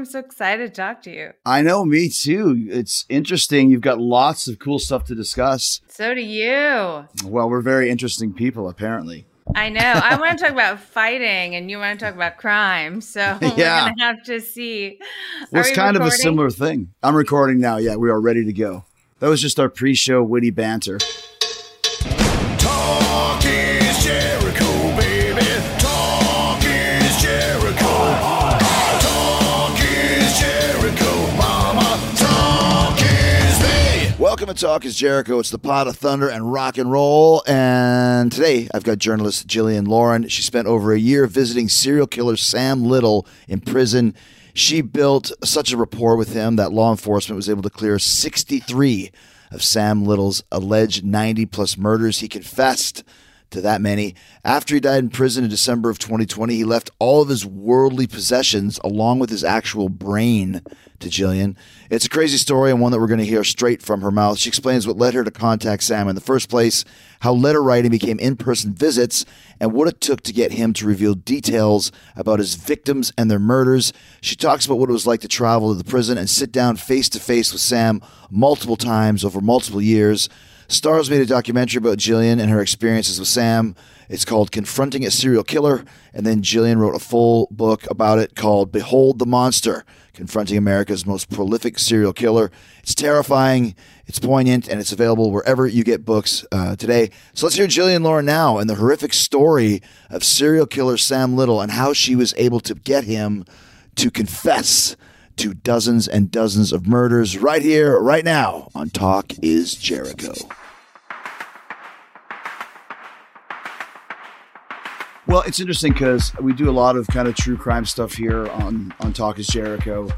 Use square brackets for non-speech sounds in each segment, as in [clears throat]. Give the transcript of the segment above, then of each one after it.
I'm so excited to talk to you. I know, me too. It's interesting. You've got lots of cool stuff to discuss. So do you. Well, we're very interesting people, apparently. I know. I want to talk about [laughs] fighting, and you want to talk about crime. So Yeah. [laughs] we're gonna have to see. Well, it's we kind of a similar thing. I'm recording now. Yeah, we are ready to go. That was just our pre show witty banter. Talk is Jericho. It's the pot of thunder and rock and roll. And today I've got journalist Jillian Lauren. She spent over a year visiting serial killer Sam Little in prison. She built such a rapport with him that law enforcement was able to clear 63 of Sam Little's alleged 90 plus murders. He confessed to that many. After he died in prison in December of 2020, he left all of his worldly possessions along with his actual brain to Jillian. It's a crazy story and one that we're going to hear straight from her mouth. She explains what led her to contact Sam in the first place, how letter writing became in person visits, and what it took to get him to reveal details about his victims and their murders. She talks about what it was like to travel to the prison and sit down face to face with Sam multiple times over multiple years. Starz made a documentary about Jillian and her experiences with Sam. It's called Confronting a Serial Killer. And then Jillian wrote a full book about it called Behold the Monster Confronting America's Most Prolific Serial Killer. It's terrifying, it's poignant, and it's available wherever you get books uh, today. So let's hear Jillian Lauren now and the horrific story of serial killer Sam Little and how she was able to get him to confess to dozens and dozens of murders right here, right now on Talk is Jericho. Well, it's interesting because we do a lot of kind of true crime stuff here on on Talk is Jericho,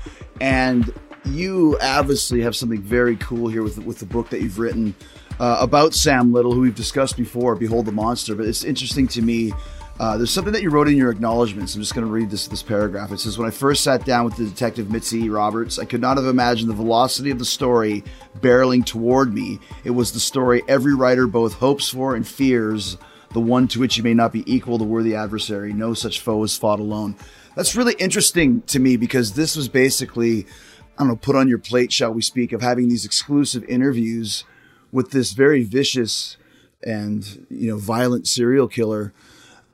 and you obviously have something very cool here with with the book that you've written uh, about Sam Little, who we've discussed before, Behold the Monster. But it's interesting to me. Uh, there's something that you wrote in your acknowledgments. I'm just going to read this this paragraph. It says, "When I first sat down with the detective Mitzi Roberts, I could not have imagined the velocity of the story barreling toward me. It was the story every writer both hopes for and fears." The one to which you may not be equal, the worthy adversary. No such foe is fought alone. That's really interesting to me because this was basically, I don't know, put on your plate, shall we speak, of having these exclusive interviews with this very vicious and you know violent serial killer.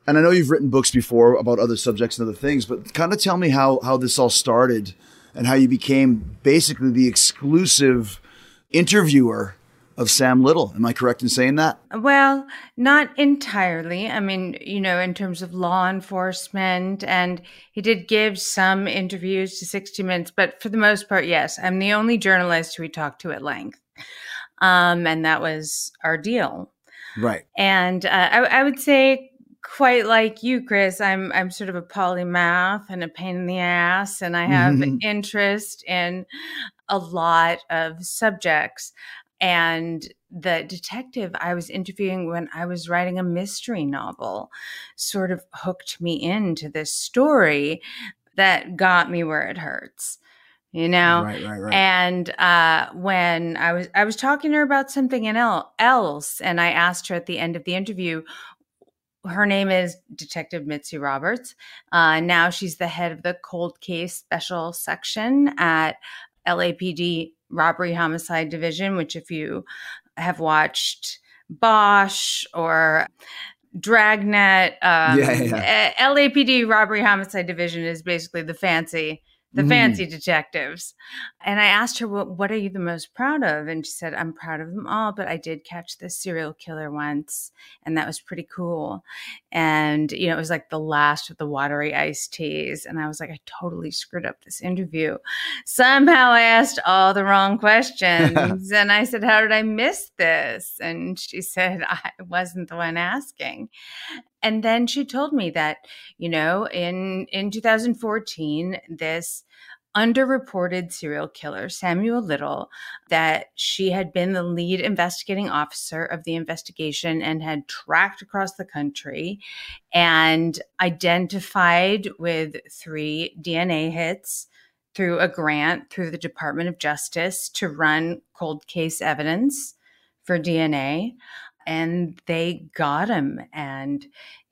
And I know you've written books before about other subjects and other things, but kind of tell me how how this all started and how you became basically the exclusive interviewer of Sam Little. Am I correct in saying that? Well, not entirely. I mean, you know, in terms of law enforcement, and he did give some interviews to 60 Minutes, but for the most part, yes, I'm the only journalist who we talked to at length. Um, and that was our deal. Right. And uh, I, I would say, quite like you, Chris, I'm I'm sort of a polymath and a pain in the ass, and I have Mhm. interest in a lot of subjects. And the detective I was interviewing when I was writing a mystery novel sort of hooked me into this story that got me where it hurts. You know, Right, right, right. and uh, when I was I was talking to her about something in else, and I asked her at the end of the interview. Her name is Detective Mitzi Roberts. Uh, now she's the head of the cold case special section at LAPD Robbery Homicide Division. Which, if you have watched Bosch or dragnet. Um, Yeah, yeah, uh, LAPD robbery homicide division is basically the fancy, the Mm. fancy detectives. And I asked her, well, what are you the most proud of? And she said, I'm proud of them all, but I did catch this serial killer once, and that was pretty cool. And, you know, it was like the last of the watery iced teas. And I was like, I totally screwed up this interview. Somehow I asked all the wrong [laughs] questions. and I said, How did I miss this? And she said, I wasn't the one asking. And then she told me that, you know, in in 2014, this underreported serial killer, Samuel Little, that she had been the lead investigating officer of the investigation and had tracked across the country and identified with three DNA hits through a grant through the Department of Justice to run cold case evidence for DNA. And they got him, and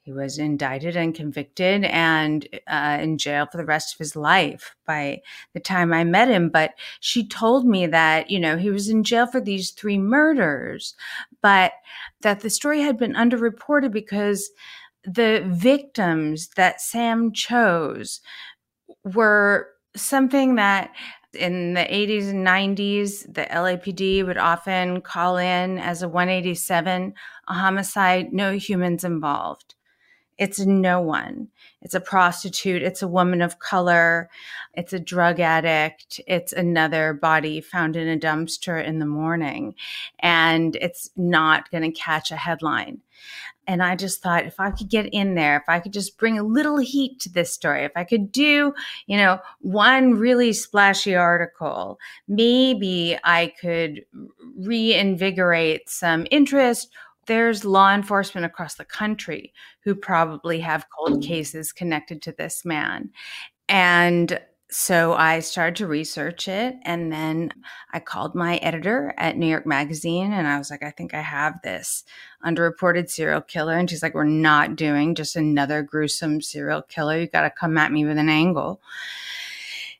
he was indicted and convicted and uh, in jail for the rest of his life by the time I met him. But she told me that, you know, he was in jail for these three murders, but that the story had been underreported because the victims that Sam chose were something that in the 80s and 90s, the LAPD would often call in as a 187, a homicide, no humans involved. It's no one. It's a prostitute. It's a woman of color. It's a drug addict. It's another body found in a dumpster in the morning. And it's not going to catch a headline. And I just thought if I could get in there, if I could just bring a little heat to this story, if I could do, you know, one really splashy article, maybe I could reinvigorate some interest. There's law enforcement across the country who probably have cold mm. cases connected to this man. And so I started to research it. And then I called my editor at New York Magazine and I was like, I think I have this underreported serial killer. And she's like, We're not doing just another gruesome serial killer. You got to come at me with an angle.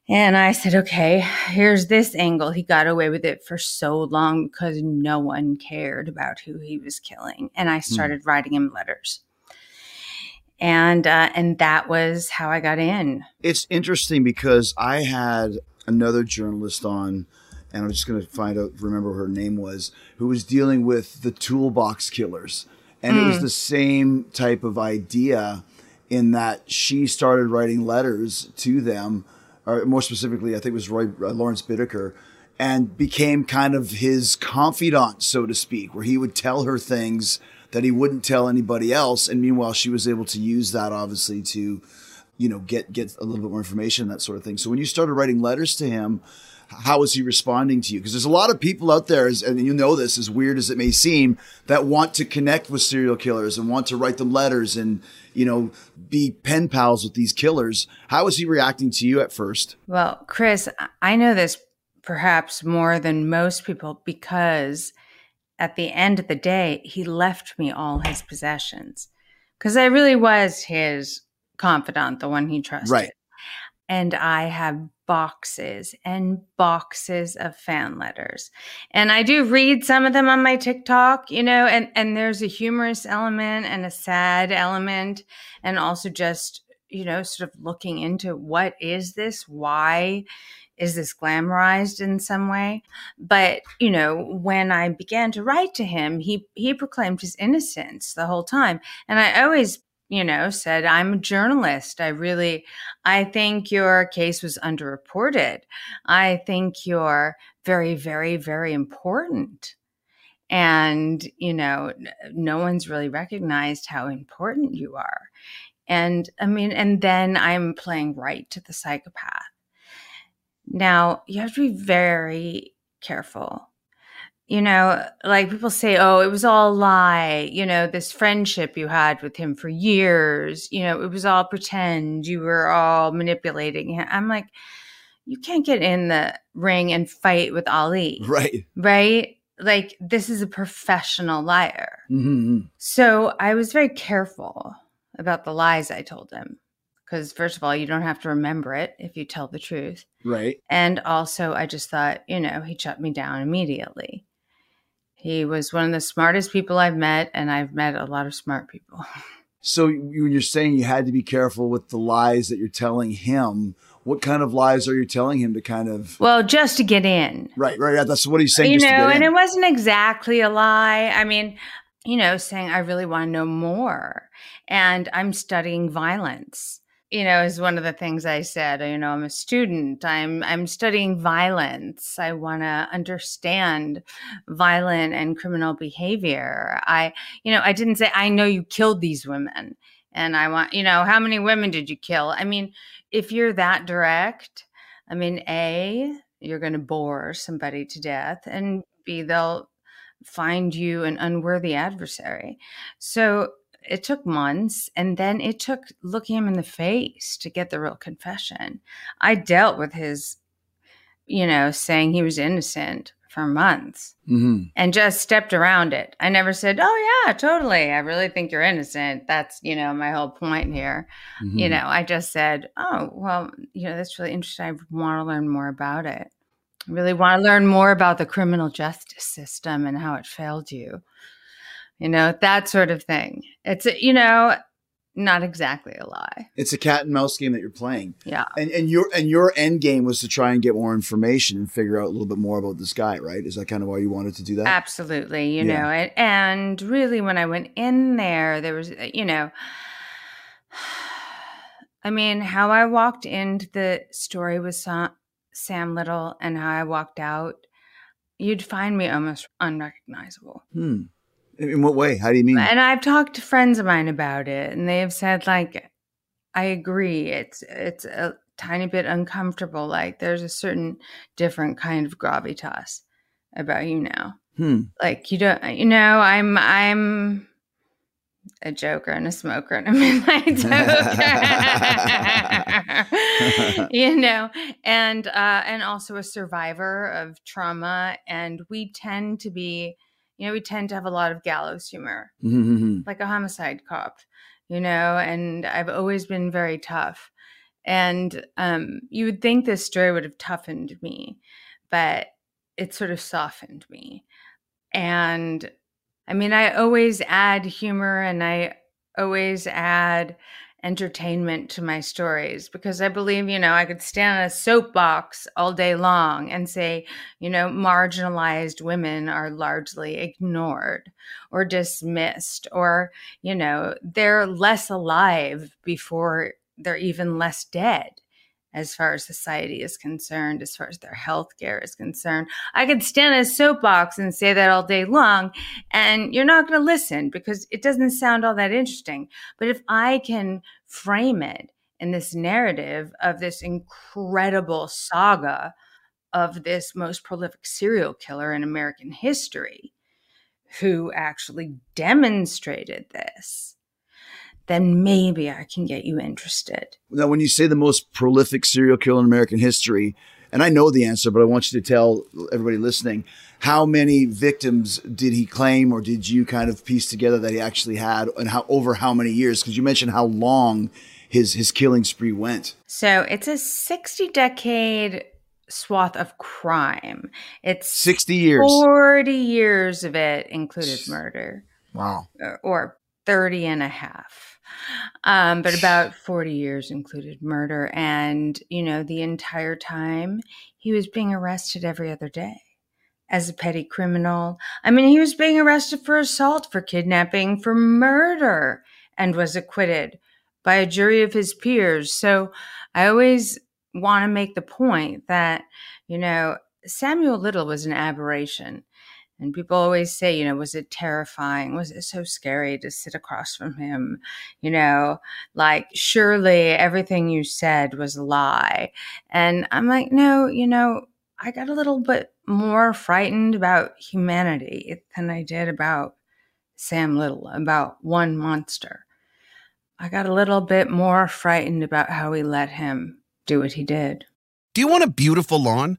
And I said, okay, here's this angle. He got away with it for so long because no one cared about who he was killing. And I started writing him letters. And uh, and that was how I got in. It's interesting because I had another journalist on, and I'm just going to find out, remember her name was, who was dealing with the toolbox killers. And it was the same type of idea in that she started writing letters to them, or more specifically, I think it was Roy, uh, Lawrence Bittaker, and became kind of his confidant, so to speak, where he would tell her things that he wouldn't tell anybody else. And meanwhile, she was able to use that obviously to, you know, get get a little bit more information, that sort of thing. So when you started writing letters to him, how was he responding to you? Because there's a lot of people out there, and you know this, as weird as it may seem, that want to connect with serial killers and want to write them letters and you know be pen pals with these killers. How was he reacting to you at first? Well, Chris, I- know this perhaps more than most people because at the end of the day, he left me all his possessions because I really was his confidant, the one he trusted. Right. And I have boxes and boxes of fan letters. And I do read some of them on my TikTok, you know, and, and there's a humorous element and a sad element, and also just, you know, sort of looking into what is this? Why is this glamorized in some way? But, you know, when I began to write to him, he he proclaimed his innocence the whole time. And I always you know said i'm a journalist. I really i think your case was underreported. I think you're very very very important. And you know no one's really recognized how important you are. And i mean and then i'm playing right to the psychopath. Now you have to be very careful you know, like people say, oh, it was all a lie. You know, this friendship you had with him for years, you know, it was all pretend. You were all manipulating him. I'm like, you can't get in the ring and fight with Ali, Right. right? Like, this is a professional liar. Mm-hmm. So I was very careful about the lies I told him. Because, first of all, you don't have to remember it if you tell the truth. Right. And also, I just thought, you know, he shut me down immediately. He was one of the smartest people I've met, and I've met a lot of smart people. [laughs] So you're saying you had to be careful with the lies that you're telling him, what kind of lies are you telling him to kind of? Well, just to get in. Right, right. That's what he's saying. you just to know, and it wasn't exactly a lie. I mean, you know, saying I really want to know more, and I'm studying violence. You know, is one of the things I said. You know, I'm a student. I'm I'm studying violence. I want to understand violent and criminal behavior. I, you know, I didn't say I know you killed these women, and I want, you know, how many women did you kill? I mean, if you're that direct, I mean, a you're going to bore somebody to death, and b they'll find you an unworthy adversary. So it took months and then it took looking him in the face to get the real confession. I dealt with his, you know, saying he was innocent for months Mhm. and just stepped around it. I never said, "Oh yeah, totally. I really think you're innocent." That's, you know, my whole point here. You Mhm. know, I just said, "Oh, well, you know, that's really interesting. I want to learn more about it. I really want to learn more about the criminal justice system and how it failed you." You know, that sort of thing. It's, a- you know, not exactly a lie. It's a cat and mouse game that you're playing. Yeah. And and your and your end game was to try and get more information and figure out a little bit more about this guy, right? Is that kind of why you wanted to do that? Absolutely, you Yeah. know, and, and really when I went in there, there was, you know, I mean, how I walked into the story with Sam, Sam Little and how I walked out, you'd find me almost unrecognizable. Hmm. In what way? How do you mean? And I've talked to friends of mine about it, and they have said, like, I agree. It's it's a tiny bit uncomfortable. Like, there's a certain different kind of gravitas about you now Hmm. like you don't you know i'm i'm a joker and a smoker and a midnight toker you know and uh and also a survivor of trauma and we tend to be you know we tend to have a lot of gallows humor Mhm. like a homicide cop, you know, and I've always been very tough. And um, you would think this story would have toughened me, but it sort of softened me. And I mean, I always add humor and I always add entertainment to my stories because I believe, you know, I could stand on a soapbox all day long and say, you know, marginalized women are largely ignored or dismissed or you know they're less alive before they're even less dead as far as society is concerned as far as their health care is concerned. I could stand on a soapbox and say that all day long and you're not going to listen because it doesn't sound all that interesting. But if i can frame it in this narrative of this incredible saga of this most prolific serial killer in american history who actually demonstrated this, then maybe I can get you interested. Now, when you say the most prolific serial killer in American history, and I know the answer, but I want you to tell everybody listening how many victims did he claim, or did you kind of piece together that he actually had, and how over how many years? Because you mentioned how long his his killing spree went. So it's a 60 decade swath of crime. It's Sixty years. 40 years of it included murder, Wow. or, or 30 and a half. Um, but [sighs] about 40 years included murder. And, you know, the entire time he was being arrested every other day as a petty criminal. I mean, he was being arrested for assault, for kidnapping, for murder, and was acquitted by a jury of his peers. So I always want to make the point that, you know, Samuel Little was an aberration. And people always say, you know, was it terrifying? Was it so scary to sit across from him? You know, like, surely everything you said was a lie. And I'm like, no, you know, I got a little bit more frightened about humanity than I did about Sam Little, about one monster. I got a little bit more frightened about how we let him do what he did. Do you want a beautiful lawn?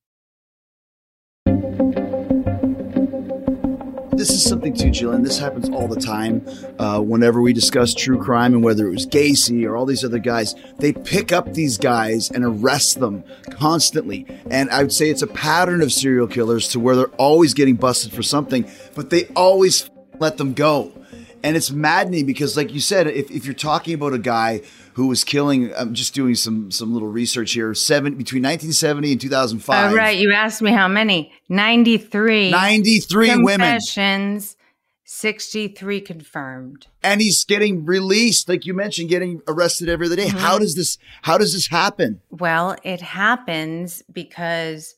This is something too, Jillian. This happens all the time. Uh, whenever we discuss true crime and whether it was Gacy or all these other guys, they pick up these guys and arrest them constantly. And I would say it's a pattern of serial killers to where they're always getting busted for something, but they always let them go. And it's maddening because, like you said, if, if you're talking about a guy who was killing, I'm just doing some some little research here, seven between 1970 and 2005. Oh, right. You asked me how many. 93. 93 women. confessions, 63 confirmed. and he's getting released like you mentioned getting arrested every other day mm-hmm. how does this how does this happen Well, it happens because,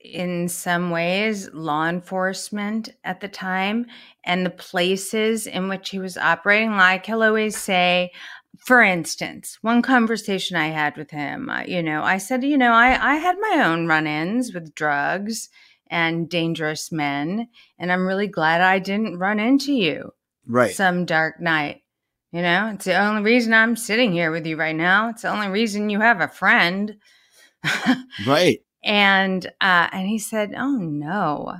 in some ways, law enforcement at the time and the places in which he was operating, like he'll always say, for instance, one conversation I had with him, uh, you know, I said, you know, I, I had my own run ins with drugs and dangerous men, and I'm really glad I didn't run into you right some dark night. You know, it's the only reason I'm sitting here with you right now. It's the only reason you have a friend. right [laughs] and uh, and he said, "Oh no,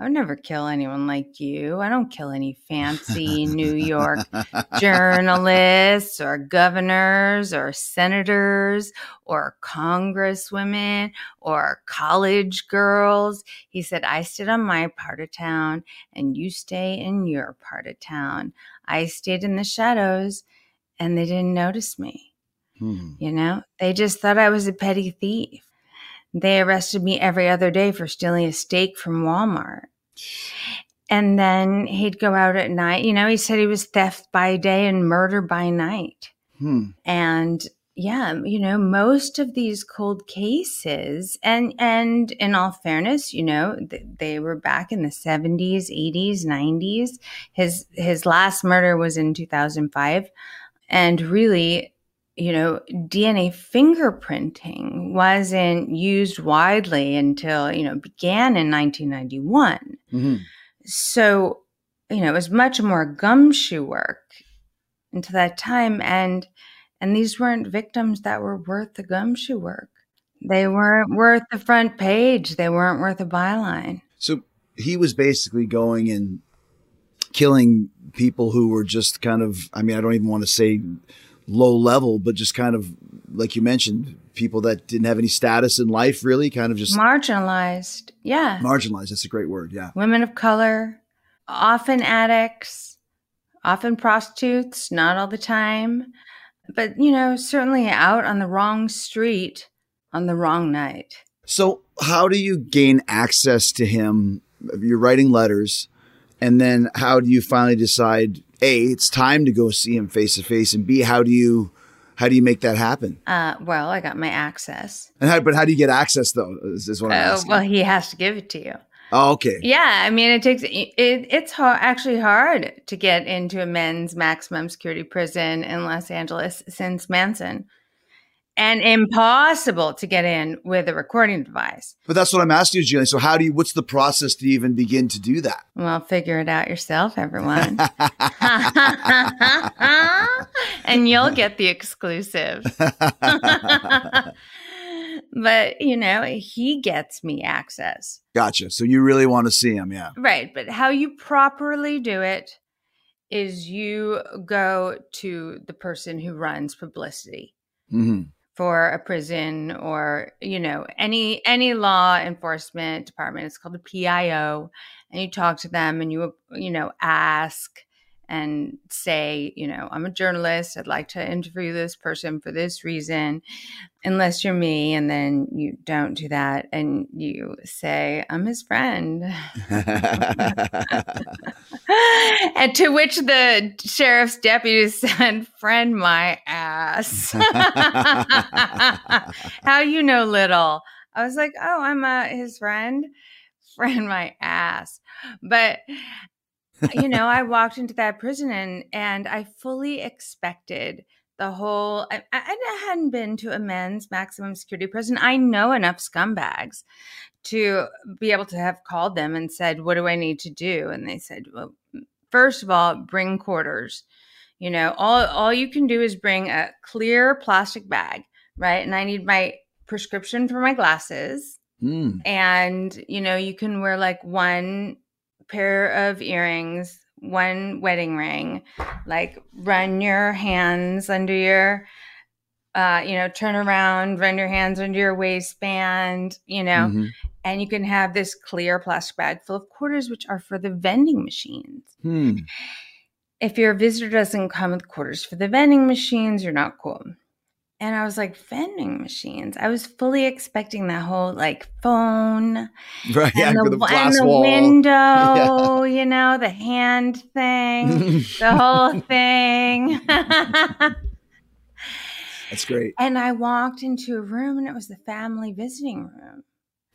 I would never kill anyone like you. I don't kill any fancy New York [laughs] journalists or governors or senators or congresswomen or college girls." He said, "I sit on my part of town, and you stay in your part of town. I stayed in the shadows, and they didn't notice me." Hmm. You know, they just thought I was a petty thief. They arrested me every other day for stealing a steak from Walmart. And then he'd go out at night. You know, he said he was theft by day and murder by night. Hmm. And yeah, you know, most of these cold cases, and and in all fairness, you know, th- they were back in the seventies, eighties, nineties. His his last murder was in two thousand five, and really, you know, DNA fingerprinting wasn't used widely until you know began in nineteen ninety one. Mhm. So, you know, it was much more gumshoe work until that time. And and these weren't victims that were worth the gumshoe work. They weren't worth the front page. They weren't worth a byline. so he was basically going and killing people who were just kind of i mean i don't even want to say low level but just kind of like you mentioned people that didn't have any status in life really kind of just Marginalized. Yeah. marginalized that's a great word yeah Women of color, often addicts, often prostitutes, not all the time. But, you know, certainly out on the wrong street on the wrong night. So, how do you gain access to him? You're writing letters, and then how do you finally decide? A, it's time to go see him face to face, and B, how do you how do you make that happen? Uh, well, I got my access. And how, but how do you get access though? Is, is what I'm Oh, asking. well, he has to give it to you. oh, okay. Yeah, I mean, it takes it. It's hard, actually hard to get into a men's maximum security prison in Los Angeles since Manson, and impossible to get in with a recording device. But that's what I'm asking you, Jillian. So, how do you? What's the process to even begin to do that? Well, figure it out yourself, everyone, [laughs] [laughs] and you'll get the exclusive. [laughs] but you know, he gets me access. Gotcha. So you really want to see him, yeah? Right. But how you properly do it is you go to the person who runs publicity hmm for a prison or you know any any law enforcement department. It's called a PIO and you talk to them and you you know ask and say you know I'm a journalist I'd like to interview this person for this reason unless you're me and then you don't do that and you say I'm his friend [laughs] and to which the sheriff's deputy said, "Friend my ass." [laughs] How you know little? I was like, "Oh, I'm uh, his friend." Friend my ass. But you know, [laughs] I walked into that prison and and I fully expected the whole I, I hadn't been to a men's maximum security prison. I know enough scumbags to be able to have called them and said, "What do I need to do?" And they said, "Well, first of all, bring quarters. You know, all all you can do is bring a clear plastic bag, right? And I need my prescription for my glasses." Hmm. and you know you can wear like one pair of earrings one wedding ring like run your hands under your uh you know turn around run your hands under your waistband you know Mhm. and you can have this clear plastic bag full of quarters which are for the vending machines Hmm. if your visitor doesn't come with quarters for the vending machines, you're not cool. And I was like, vending machines. I was fully expecting that whole like phone Right. Yeah. and the, and the wall. window, [laughs] you know, the hand thing, the [laughs] whole thing. That's great. and I walked into a room and it was the family visiting room.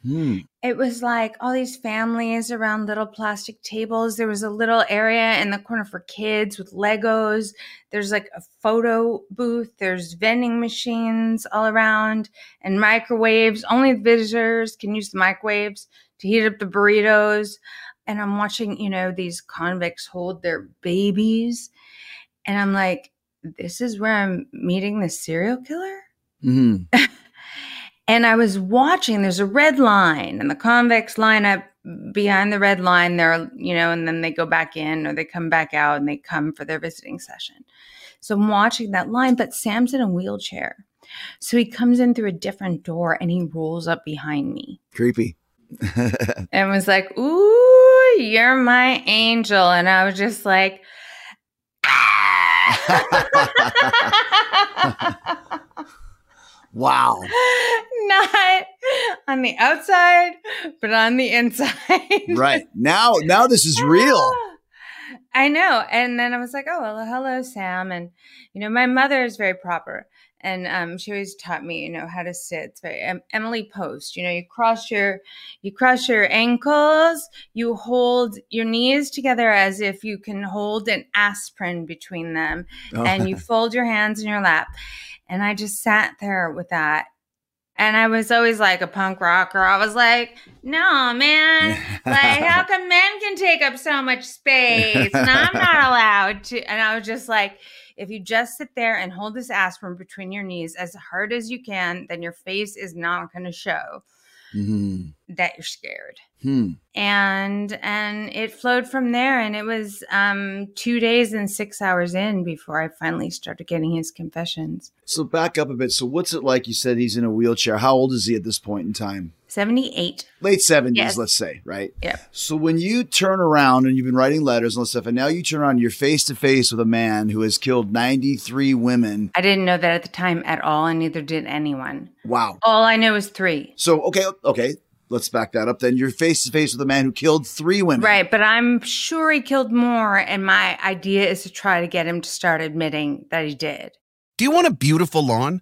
Hmm. It was like all these families around little plastic tables. There was a little area in the corner for kids with Legos. There's like a photo booth. There's vending machines all around and microwaves. Only the visitors can use the microwaves to heat up the burritos. And I'm watching, you know, these convicts hold their babies. And I'm like, this is where I'm meeting the serial killer? Hmm. [laughs] And I was watching, there's a red line, and the convicts line up behind the red line. They're, you know, and then they go back in or they come back out and they come for their visiting session. So I'm watching that line, but Sam's in a wheelchair. So he comes in through a different door and he rolls up behind me Creepy. [laughs] and was like, Ooh, you're my angel. And I was just like, [laughs] [laughs] wow. [laughs] not on the outside, but on the inside. Right. [laughs] Now now this is real. [gasps] I know. And then I was like, oh, well, hello, Sam. And, you know, my mother is very proper. And um, she always taught me, you know, how to sit. It's very em- Emily Post. You know, you cross your, you cross your ankles. You hold your knees together as if you can hold an aspirin between them, Oh. and you [laughs] fold your hands in your lap. And I just sat there with that. And I was always like a punk rocker. I was like, no, man. [laughs] Like, how come men can take up so much space and I'm not [laughs] allowed to? And I was just like, if you just sit there and hold this aspirin between your knees as hard as you can, then your face is not going to show Mhm. that you're scared. Hmm. And and it flowed from there. And it was um, two days and six hours in before I finally started getting his confessions. So back up a bit. So what's it like? You said he's in a wheelchair. How old is he at this point in time? 78. Late seventies, Yes. let's say, right? Yeah. So when you turn around and you've been writing letters and all this stuff, and now you turn around, you're face to face with a man who has killed 93 women. I didn't know that at the time at all, and neither did anyone. Wow. All I know is three. So okay, okay, let's back that up. Then you're face to face with a man who killed three women. Right, but I'm sure he killed more, and my idea is to try to get him to start admitting that he did. Do you want a beautiful lawn?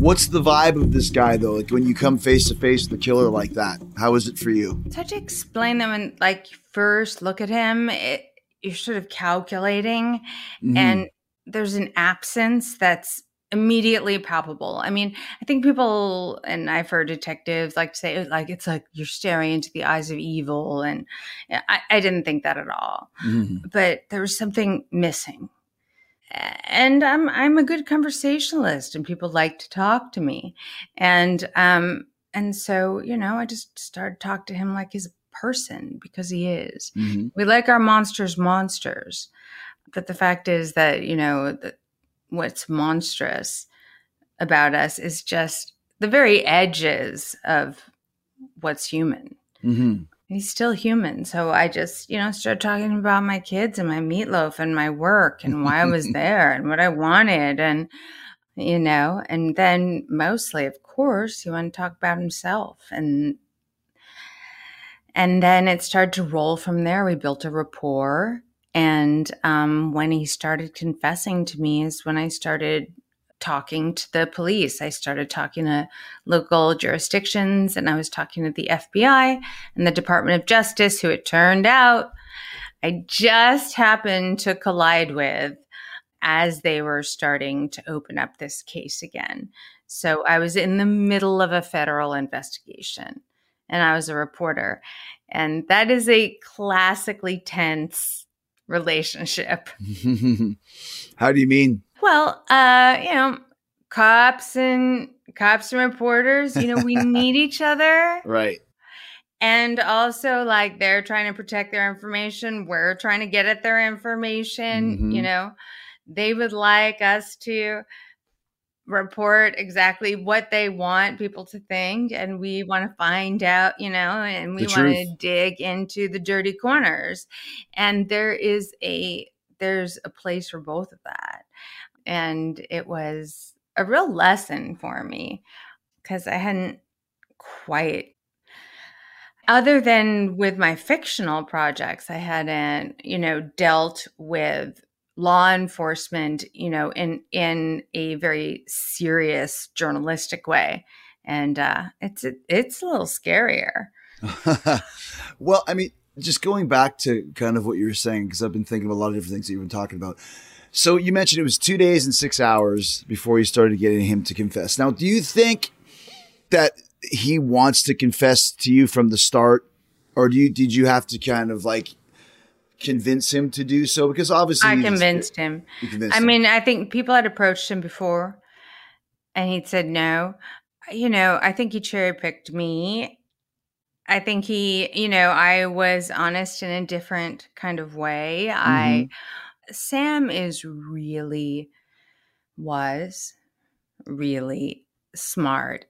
What's the vibe of this guy though? Like when you come face to face with a killer like that, how is it for you? It's hard to explain them and like first look at him, it, you're sort of calculating, Mhm. and there's an absence that's immediately palpable. I mean, I think people and I've heard detectives like to say like it's like you're staring into the eyes of evil, and I, I didn't think that at all. Mhm. but there was something missing. And I'm I'm a good conversationalist, and people like to talk to me, and um and so you know I just started talk to him like he's a person because he is. Mhm. We like our monsters monsters, but the fact is that you know that what's monstrous about us is just the very edges of what's human Mhm. He's still human. So I just, you know, started talking about my kids and my meatloaf and my work and why I was [laughs] there and what I wanted. And, you know, and then mostly, of course, he wanted to talk about himself. And, and then it started to roll from there. We built a rapport. And um, when he started confessing to me, is when I started talking to the police. I started talking to local jurisdictions and I was talking to the FBI and the Department of Justice, who it turned out I just happened to collide with as they were starting to open up this case again. So I was in the middle of a federal investigation and I was a reporter. And that is a classically tense relationship. [laughs] How do you mean? Well, uh, you know, cops and cops and reporters, you know, we [laughs] need each other. Right. And also like they're trying to protect their information, we're trying to get at their information, Mhm. you know. They would like us to report exactly what they want people to think and we want to find out, you know, and we want to dig into the dirty corners. And there is a there's a place for both of that and it was a real lesson for me because I hadn't quite other than with my fictional projects I hadn't you know dealt with law enforcement you know in in a very serious journalistic way and uh it's it's a little scarier [laughs] well, I mean, just going back to kind of what you were saying, because I've been thinking of a lot of different things that you've been talking about. So you mentioned it was two days and six hours before you started getting him to confess. Now, do you think that he wants to confess to you from the start, or do you did you have to kind of like convince him to do so? Because obviously, I you just- convinced him convinced I him. mean, I think people had approached him before and he'd said no. You know, I think he cherry picked me. I think he, you know, I was honest in a different kind of way. I, mm-hmm. Sam is really, was really smart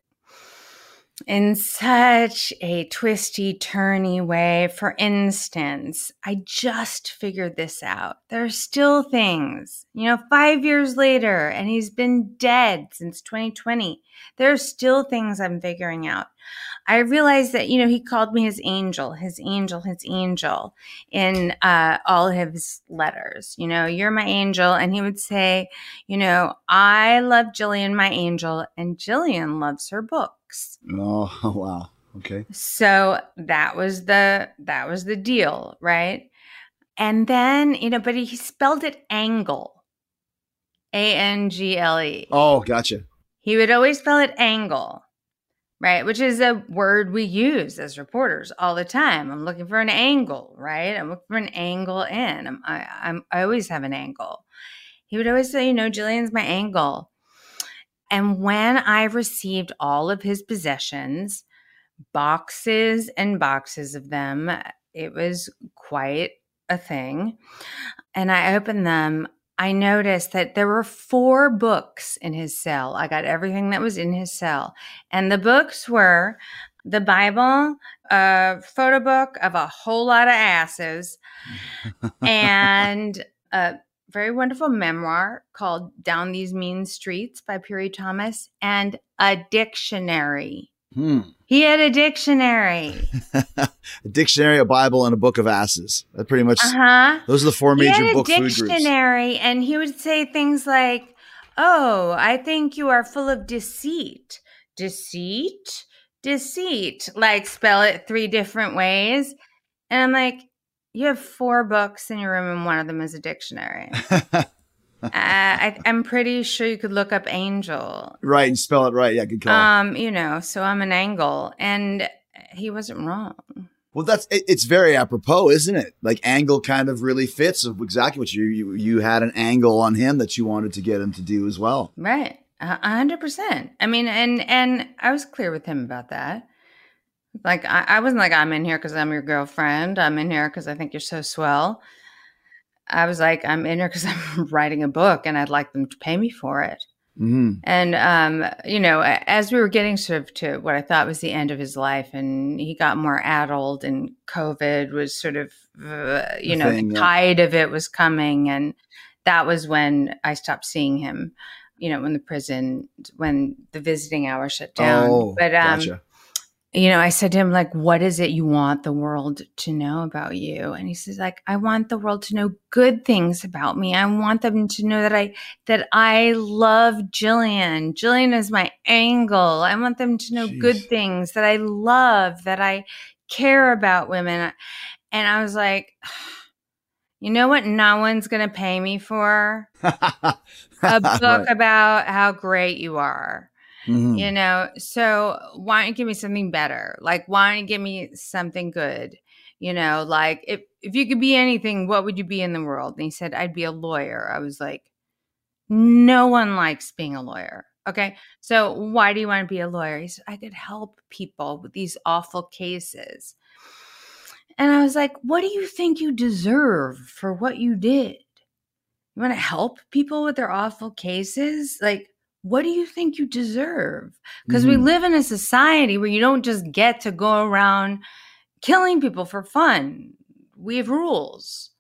in such a twisty, turny way. For instance, I just figured this out. There are still things, you know, five years later, and he's been dead since 2020. There are still things I'm figuring out. I realized that, you know, he called me his angel, his angel, his angel in uh, all his letters. You know, you're my angel. And he would say, you know, I love Jillian, my angel, and Jillian loves her books. oh [laughs] wow, okay, So that was the that was the deal, right? And then, you know, but he spelled it angle. A N G L E. oh gotcha. He would always spell it angle, right? Which is a word we use as reporters all the time. I'm looking for an angle, right? I'm looking for an angle in. I'm, I, I'm, I always have an angle. He would always say, you know, Jillian's my angle. And when I received all of his possessions, boxes and boxes of them, it was quite a thing. And I opened them. I noticed that there were four books in his cell. I got everything that was in his cell. And the books were the Bible, a photo book of a whole lot of asses, [laughs] and a very wonderful memoir called Down These Mean Streets by Piri Thomas, and a dictionary. Hmm. He had a dictionary. [laughs] a dictionary, a Bible, and a book of asses. That pretty much. Uh huh. Those are the four He major book food groups. dictionary, and he would say things like, "Oh, I think you are full of deceit, deceit, deceit." Like spell it three different ways, and I'm like, "You have four books in your room, and one of them is a dictionary." [laughs] uh, I, I'm pretty sure you could look up angel. right, and spell it right. Yeah, good call. Um, you know, so I'm an angle, and he wasn't wrong. well, that's it, it's very apropos, isn't it? Like angle kind of really fits of exactly what you, you you had an angle on him that you wanted to get him to do as well. Right. A a hundred percent. I mean, and and I was clear with him about that. Like I, I wasn't like I'm in here because I'm your girlfriend. I'm in here because I think you're so swell. I was like I'm in here because [laughs] I'm writing a book and I'd like them to pay me for it. And um, you know, as we were getting sort of to what I thought was the end of his life, and he got more addled, and COVID was sort of, uh, you The know, thing, the yeah. tide of it was coming, and that was when I stopped seeing him. You know, when the prison, when the visiting hour shut down. Oh, but um, gotcha. You know, I said to him, like, what is it you want the world to know about you? And he says, like, I want the world to know good things about me. I want them to know that I that I love Jillian. Jillian is my angle. I want them to know good things that I love, that I care about women. And I was like, you know what no one's gonna pay me for? [laughs] A book Right. about how great you are Mhm. you know so why don't you give me something better? Like why don't you give me something good? You know like if if you could be anything what would you be in the world? And he said i'd be a lawyer. I was like no one likes being a lawyer. Okay so why do you want to be a lawyer? He said i could help people with these awful cases. And i was like what do you think you deserve for what you did? You want to help people with their awful cases? Like what do you think you deserve? Because we Mhm. live in a society where you don't just get to go around killing people for fun. We have rules.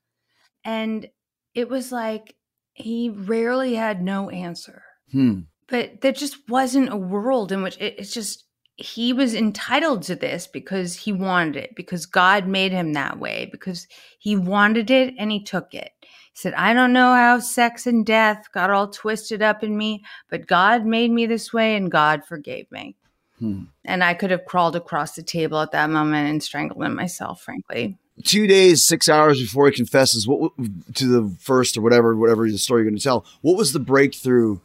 And it was like he rarely had no answer. Hmm. but there just wasn't a world in which it, it's just he was entitled to this because he wanted it because god made him that way because he wanted it and he took it he said i don't know how sex and death got all twisted up in me but god made me this way and god forgave me Hmm. and i could have crawled across the table at that moment and strangled him myself frankly Two days, six hours before he confesses, what to the first or whatever, whatever the story you're going to tell. What was the breakthrough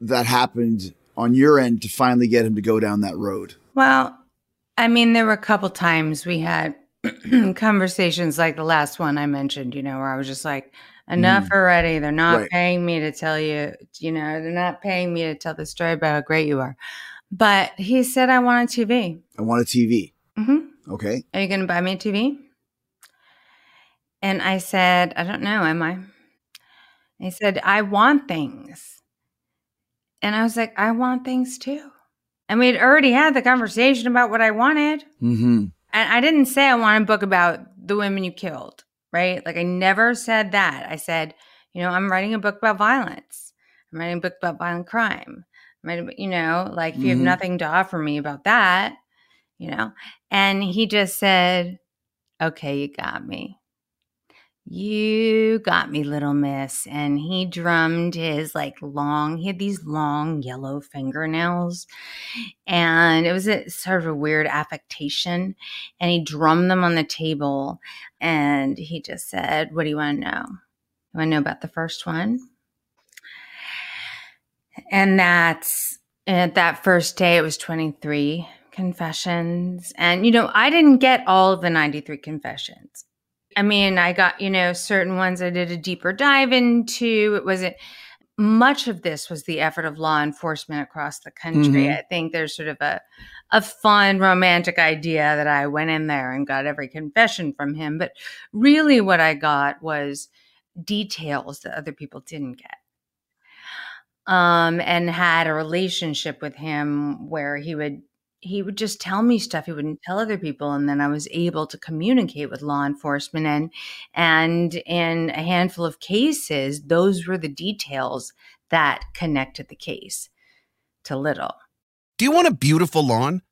that happened on your end to finally get him to go down that road? Well, I mean, there were a couple times we had [clears throat] conversations like the last one I mentioned, you know, where I was just like, enough already. They're not Right. paying me to tell you, you know, they're not paying me to tell the story about how great you are. But he said, I want a TV. I want a TV. Mm-hmm. Okay. Are you going to buy me a TV? And I said, I don't know, am I? He said, I want things. And I was like, I want things too. And we'd already had the conversation about what I wanted. Mm-hmm. And I didn't say I want a book about the women you killed, right? Like I never said that. I said, you know, I'm writing a book about violence. I'm writing a book about violent crime. I'm writing, you know, like if you have Mhm. nothing to offer me about that, you know. And he just said, "Okay, you got me. You got me, little miss." And he drummed his like long. He had these long yellow fingernails, and it was a sort of a weird affectation and he drummed them on the table and he just said, What do you want to know? You want to know about the first one? And that's at that first day, it was 23 confessions. And, you know, I didn't get all of the 93 confessions. I mean, I got, you know, certain ones I did a deeper dive into. It wasn't much of this was the effort of law enforcement across the country. Mhm. I think there's sort of a a fun romantic idea that I went in there and got every confession from him, but really what I got was details that other people didn't get. Um and had a relationship with him where he would he would just tell me stuff he wouldn't tell other people and then I was able to communicate with law enforcement and and in a handful of cases those were the details that connected the case to little. Do you want a beautiful lawn?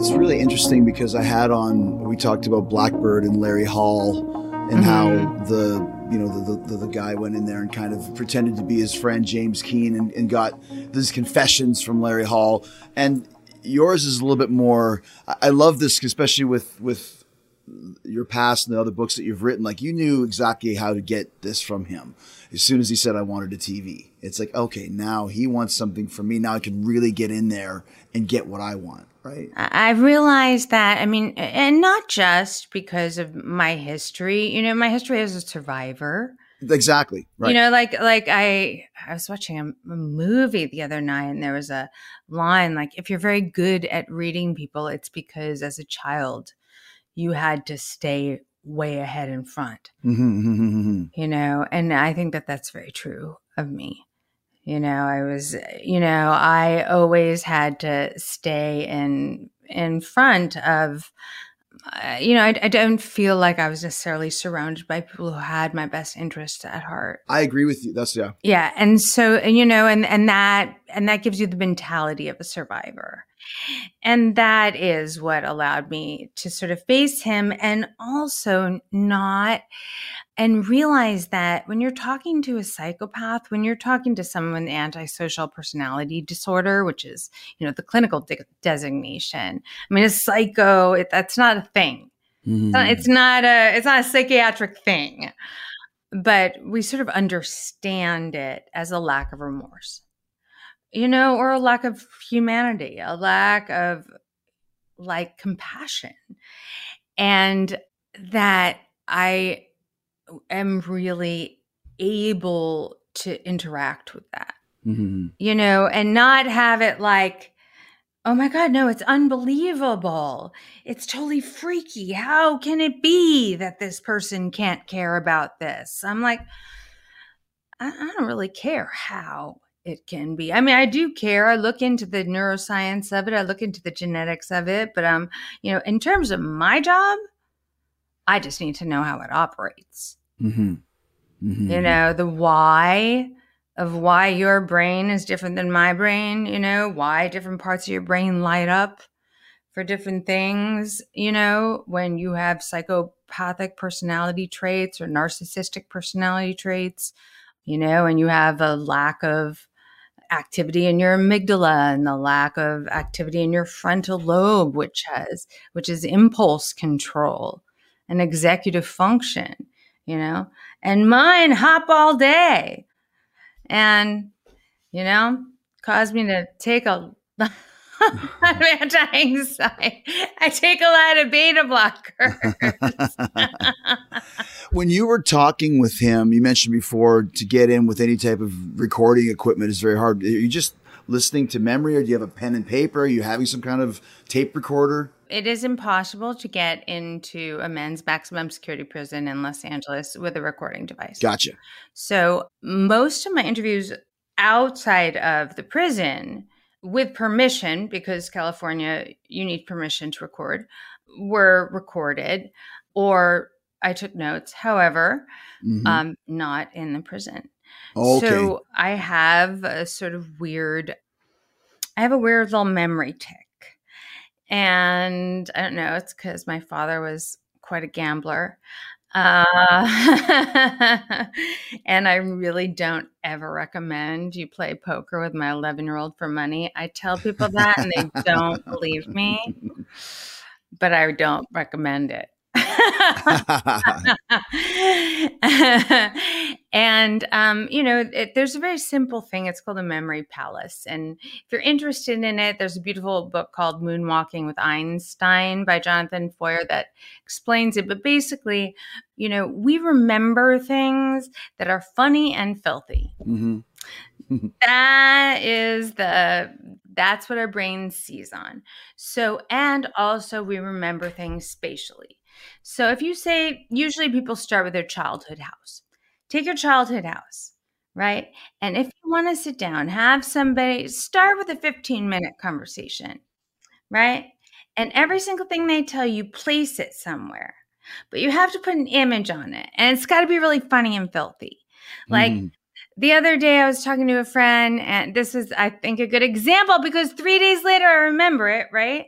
It's really interesting because I had on we talked about Blackbird and Larry Hall and mm-hmm. how the you know the, the the guy went in there and kind of pretended to be his friend James Keene and, and got these confessions from Larry Hall and yours is a little bit more I I love this especially with with your past and the other books that you've written, like you knew exactly how to get this from him. As soon as he said, I wanted a TV, it's like, okay, now he wants something from me. Now I can really get in there and get what I want, right? I realized that, I mean, and not just because of my history, you know, my history as a survivor. Exactly. Right. You know, like like I I was watching a, a movie the other night and there was a line like if you're very good at reading people, it's because as a child you had to stay way ahead in front. Mhm. you know and i think that that's very true of me you know i was you know i always had to stay in in front of uh, you know I, I don't feel like i was necessarily surrounded by people who had my best interests at heart I agree with you. That's yeah. yeah and so and you know and and that and that gives you the mentality of a survivor and that is what allowed me to sort of face him and also not and realize that when you're talking to a psychopath when you're talking to someone with antisocial personality disorder which is you know the clinical de- designation i mean a psycho it, that's not a thing. It's not- it's mm. not a it's not a psychiatric thing. But we sort of understand it as a lack of remorse you know or a lack of humanity a lack of like compassion and that i am really able to interact with that Mhm. you know, and not have it like, oh my God, no, it's unbelievable. It's totally freaky. How can it be that this person can't care about this? I'm like, I, I don't really care how it can be. I mean, I do care. I look into the neuroscience of it, I look into the genetics of it, but um, you know, in terms of my job, I just need to know how it operates Mhm. Mhm. you know the why of why your brain is different than my brain you know why different parts of your brain light up for different things you know when you have psychopathic personality traits or narcissistic personality traits you know and you have a lack of activity in your amygdala and the lack of activity in your frontal lobe which has which is impulse control and executive function you know? And mine hop all day and you know caused me to take a [laughs] of anti-anxiety i take a lot of beta blockers [laughs] when you were talking with him, you mentioned before to get in with any type of recording equipment is very hard. Are you just listening to memory or do you have a pen and paper? Are you having some kind of tape recorder? it is impossible to get into a men's maximum security prison in los angeles with a recording device Gotcha. So most of my interviews outside of the prison, with permission, because California, you need permission to record, were recorded, or I took notes. However, Mhm. um, not in the prison. okay. So I have a sort of weird, I have a weird little memory tick. And I don't know, it's because my father was quite a gambler. Uh, [laughs] and I really don't ever recommend you play poker with my 11 year old for money. I tell people that and they don't believe me, but I don't recommend it. [laughs] [laughs] and um, you know, it, there's a very simple thing. It's called a memory palace, and if you're interested in it, there's a beautiful book called Moonwalking with Einstein by Jonathan Foer that explains it. But basically, you know, we remember things that are funny and filthy. Mhm. [laughs] That is the that's what our brain sees on. So and also we remember things spatially. So if you say usually people start with their childhood house. Take your childhood house, right? And if you want to sit down, have somebody start with a 15 minute conversation, right? And every single thing they tell you, place it somewhere. But you have to put an image on it. And it's got to be really funny and filthy. Like Mhm. The other day, I was talking to a friend, and this is, I think, a good example because three days later, I remember it, right?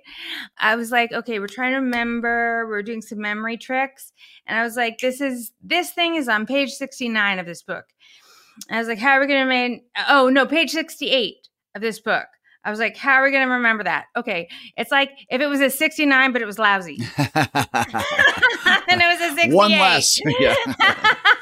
I was like, okay, we're trying to remember, we're doing some memory tricks. And I was like, this is, this thing is on page 69 of this book. I was like, how are we going to make, oh, no, page 68 of this book. I was like, how are we going to remember that? Okay. It's like if it was a 69, but it was lousy. [laughs] [laughs] and it was a 68. One less. Yeah. [laughs]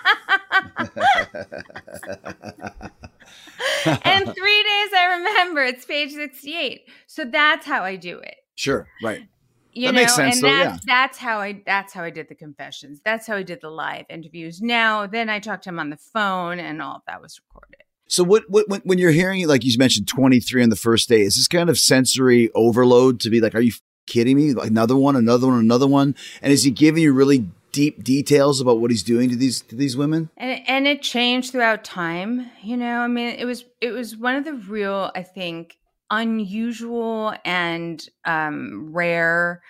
and three days I remember it's page 68. So that's how I do it. Sure. Right. You That know, makes sense, and that's that's how I that's how I did the confessions. That's how I did the live interviews. Now then I talked to him on the phone and all of that was recorded. So what, what when, when you're hearing like you mentioned 23 on the first day, is this kind of sensory overload to be like, are you kidding me? Like another one, another one, another one, and is he giving you really deep details about what he's doing to these to these women? And and it changed throughout time, you know. I mean, it was it was one of the real, I think, unusual and um rare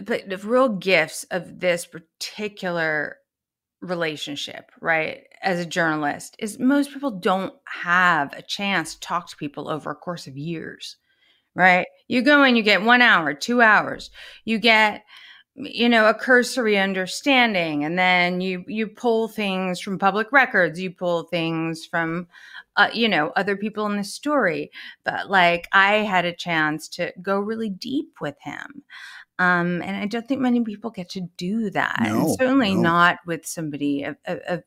but the real gifts of this particular relationship, right? As a journalist, is most people don't have a chance to talk to people over a course of years, right? You go and you get one hour, two hours, you get you know a cursory understanding. And then you you pull things from public records. You pull things from uh, you know other people in the story. But like i had a chance to go really deep with him. Um and i don't think many people get to do that. And certainly no. not with somebody of, of, of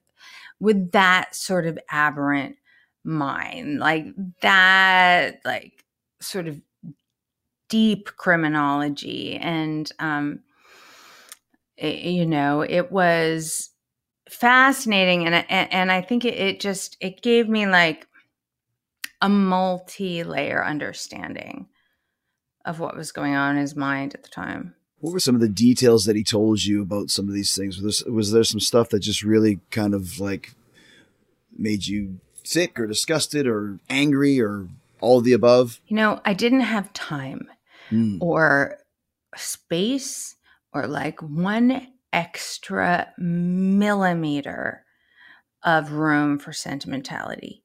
with that sort of aberrant mind. Like that like sort of deep criminology. And um it- you know it was fascinating and I- and, and i think it, it just it gave me like a multi-layer understanding of what was going on in his mind at the time What were some of the details that he told you about some of these things? Was there, was there some stuff that just really kind of like made you sick or disgusted or angry or all of the above? you know i didn't have time Mm. or space or like one extra millimeter of room for sentimentality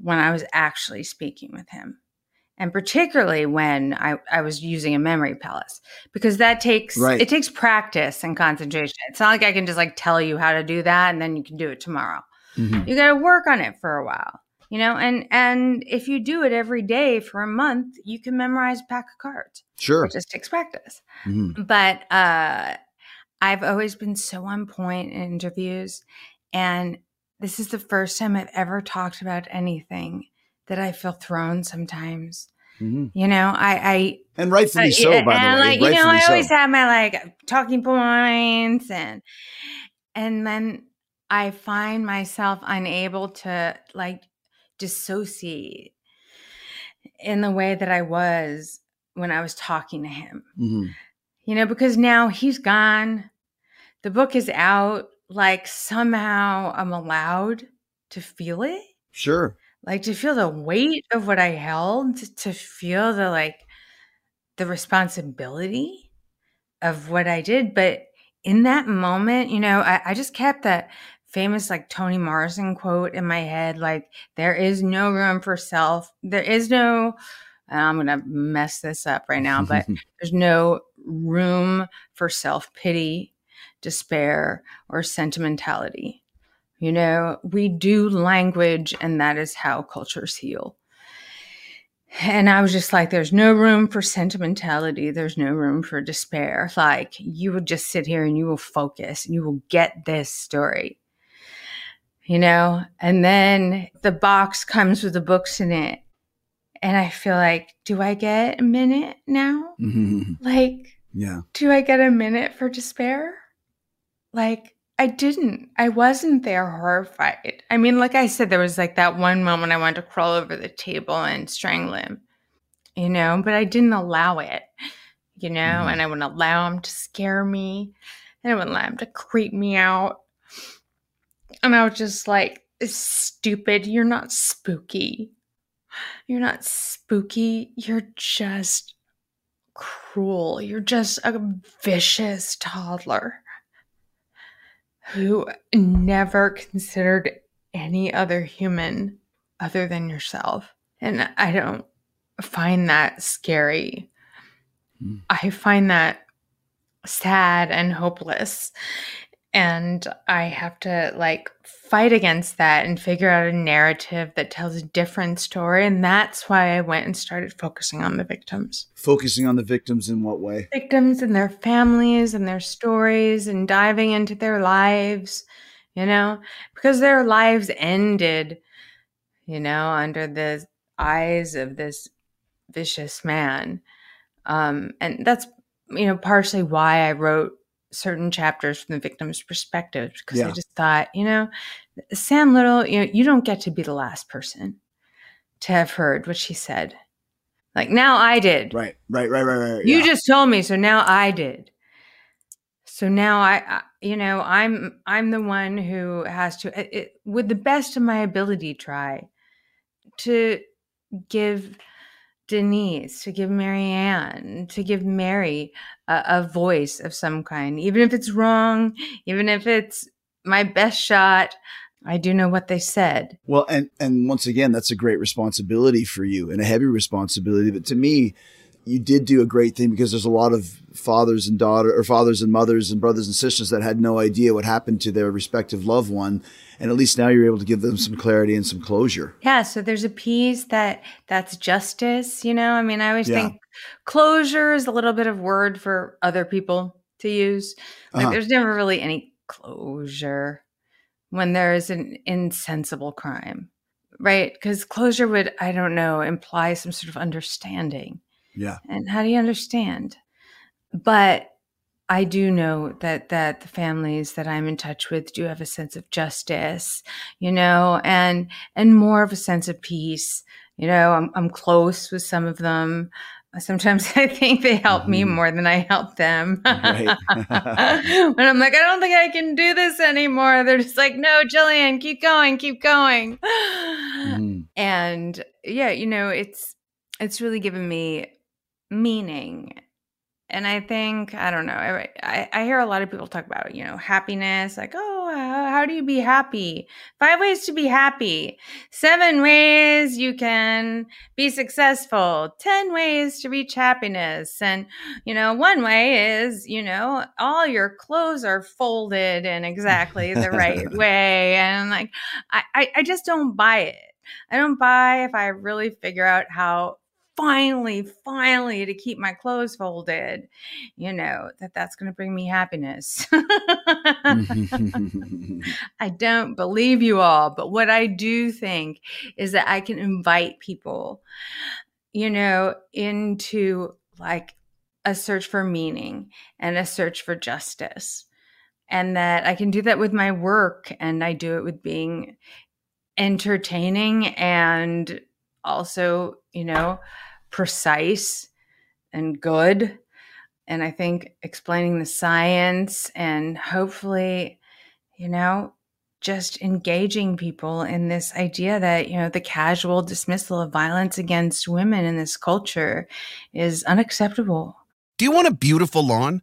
when I was actually speaking with him. And particularly when I, I was using a memory palace, because that takes Right. it takes practice and concentration. It's not like I can just like tell you how to do that and then you can do it tomorrow Mhm. you got to work on it for a while you know and and if you do it every day for a month you can memorize a pack of cards Sure. it just takes practice Mhm. but uh i've always been so on point in interviews and this is the first time i've ever talked about anything that i feel thrown sometimes Mhm. you know i And rightfully uh, so, by the way. like, you know, I so. always have my like talking points and and then I find myself unable to like dissociate in the way that I was when I was talking to him. Mhm. You know, because now he's gone. The book is out. Like somehow I'm allowed to feel it Sure. like to feel the weight of what I held, to, to feel the like the responsibility of what I did. But in that moment, you know, I, I just kept that famous like Toni Morrison quote in my head like, there is no room for self. There is no, I'm going to mess this up right now, but [laughs] there's no room for self pity, despair, or sentimentality. You know, we do language, and that is how cultures heal. And I was just like, there's no room for sentimentality. There's no room for despair. Like, you will just sit here and you will focus and you will get this story, you know? And then the box comes with the books in it. And I feel like, do I get a minute now? Mhm. Like, Yeah. do I get a minute for despair? Like, I didn't. I wasn't there horrified. I mean, like I said, there was like that one moment I wanted to crawl over the table and strangle him, you know, but I didn't allow it, you know, Mhm. and I wouldn't allow him to scare me and I wouldn't allow him to creep me out. And I was just like, stupid, you're not spooky. You're not spooky. You're just cruel. You're just a vicious toddler who never considered any other human other than yourself. And I don't find that scary. Hmm. I find that sad and hopeless. And I have to like fight against that and figure out a narrative that tells a different story. And that's why I went and started focusing on the victims. Focusing on the victims in what way? Victims and their families and their stories and diving into their lives, you know, because their lives ended, you know, under the eyes of this vicious man. Um, and that's, you know, partially why I wrote certain chapters from the victim's perspective because Yeah. I just thought, you know, Sam Little, you know, you don't get to be the last person to have heard what she said. Like now I did. Right, right, right, right, right. You yeah. just told me, so now I did. So now I, I you know, I'm I'm the one who has to, it, it, with the best of my ability, try to give Denise, to give Marianne, to give Mary a, a voice of some kind, even if it's wrong, even if it's my best shot. I do know what they said. Well, and and once again, that's a great responsibility for you and a heavy responsibility. But to me, you did do a great thing because there's a lot of fathers and daughter or fathers and mothers and brothers and sisters that had no idea what happened to their respective loved one, and at least now you're able to give them some clarity and some closure. Yeah, so there's a piece that that's justice, you know? I mean, I always Yeah. think closure is a little bit of word for other people to use. Like Uh-huh. there's never really any closure when there is an insensible crime. Right? Cuz closure would I don't know, imply some sort of understanding. Yeah, And how do you understand? But I do know that that the families that I'm in touch with do have a sense of justice, you know, and and more of a sense of peace. You know, I'm I'm close with some of them. Sometimes [laughs] I think they help me Mhm. more than I help them. Right. [laughs] when I'm like, I don't think I can do this anymore, they're just like, No, Jillian, keep going, keep going. Mhm. And yeah, you know, it's it's really given me meaning and i think i don't know I, I i hear a lot of people talk about you know happiness like oh how, how do you be happy? Five ways to be happy. Seven ways you can be successful. Ten ways to reach happiness. And you know one way is you know all your clothes are folded in exactly the right [laughs] way. And like I, I i just don't buy it. I don't buy if i really figure out how finally, finally to keep my clothes folded, you know, that that's going to bring me happiness. [laughs] [laughs] I don't believe you all, but what I do think is that I can invite people, you know, into like a search for meaning and a search for justice. And that I can do that with my work and I do it with being entertaining and also, you know, precise and good. And I think explaining the science and hopefully, you know, just engaging people in this idea that, you know, the casual dismissal of violence against women in this culture is unacceptable. Do you want a beautiful lawn?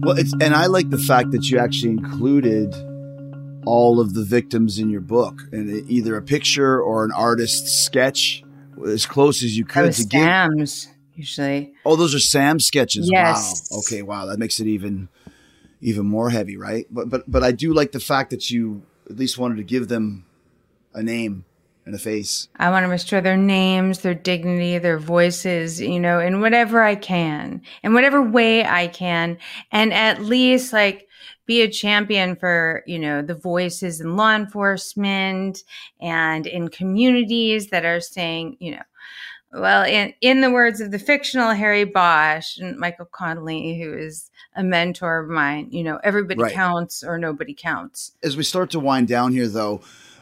Well, it's and I like the fact that you actually included all of the victims in your book, and either a picture or an artist's sketch, as close as you oh, could was to. Sam's usually. Oh, those are Sam's sketches. Yes. Wow. Okay. Wow. That makes it even even more heavy, right? But but but I do like the fact that you at least wanted to give them a name and a face. I want to restore their names, their dignity, their voices, you know, in whatever I can, in whatever way I can, and at least like be a champion for, you know, the voices in law enforcement and in communities that are saying, you know, well, in, in the words of the fictional Harry Bosch and Michael Connelly, who is a mentor of mine, you know, everybody Right. counts or nobody counts. As we start to wind down here, though,